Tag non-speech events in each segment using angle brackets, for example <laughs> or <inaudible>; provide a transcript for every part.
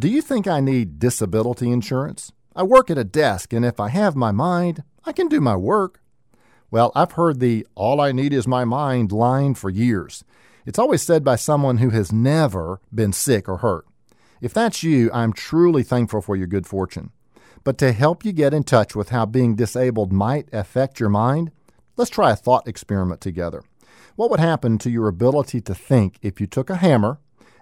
Do you think I need disability insurance? I work at a desk, and if I have my mind, I can do my work. Well, I've heard the all I need is my mind line for years. It's always said by someone who has never been sick or hurt. If that's you, I'm truly thankful for your good fortune. But to help you get in touch with how being disabled might affect your mind, let's try a thought experiment together. What would happen to your ability to think if you took a hammer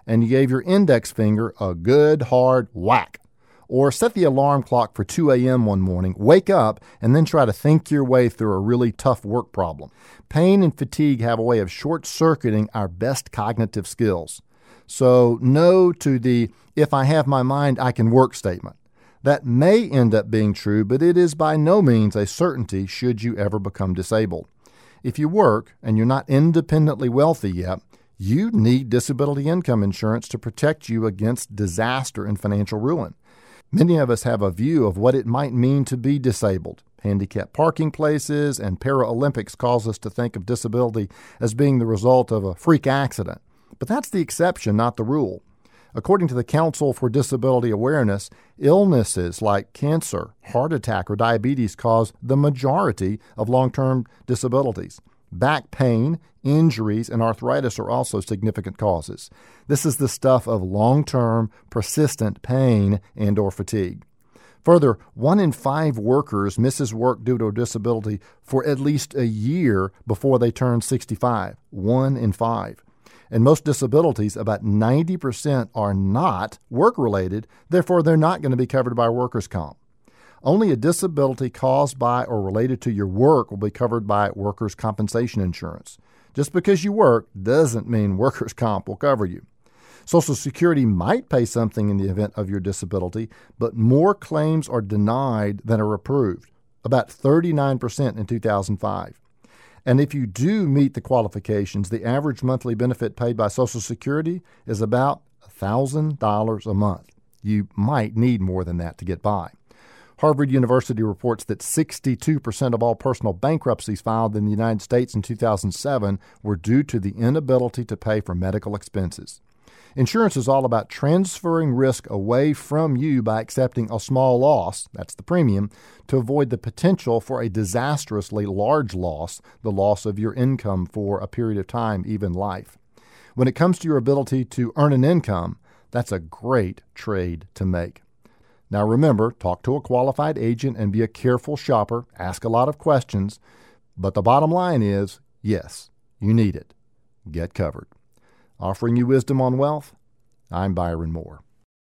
and you gave your index finger a good hard whack. Or set the alarm clock for 2 a.m. one morning, wake up, and then try to think your way through a really tough work problem. Pain and fatigue have a way of short circuiting our best cognitive skills. So, no to the if I have my mind, I can work statement. That may end up being true, but it is by no means a certainty should you ever become disabled. If you work and you're not independently wealthy yet, you need disability income insurance to protect you against disaster and financial ruin. Many of us have a view of what it might mean to be disabled. Handicapped parking places and Paralympics cause us to think of disability as being the result of a freak accident. But that's the exception, not the rule. According to the Council for Disability Awareness, illnesses like cancer, heart attack, or diabetes cause the majority of long term disabilities. Back pain, injuries, and arthritis are also significant causes. This is the stuff of long-term, persistent pain and or fatigue. Further, one in five workers misses work due to a disability for at least a year before they turn 65. One in five. And most disabilities, about 90%, are not work related, therefore, they're not going to be covered by workers' comp. Only a disability caused by or related to your work will be covered by workers' compensation insurance. Just because you work doesn't mean <laughs> workers' comp will cover you. Social Security might pay something in the event of your disability, but more claims are denied than are approved, about 39% in 2005. And if you do meet the qualifications, the average monthly benefit paid by Social Security is about $1,000 a month. You might need more than that to get by. Harvard University reports that 62% of all personal bankruptcies filed in the United States in 2007 were due to the inability to pay for medical expenses. Insurance is all about transferring risk away from you by accepting a small loss, that's the premium, to avoid the potential for a disastrously large loss, the loss of your income for a period of time, even life. When it comes to your ability to earn an income, that's a great trade to make. Now remember, talk to a qualified agent and be a careful shopper, ask a lot of questions, but the bottom line is yes, you need it. Get covered. Offering you wisdom on wealth, I'm Byron Moore.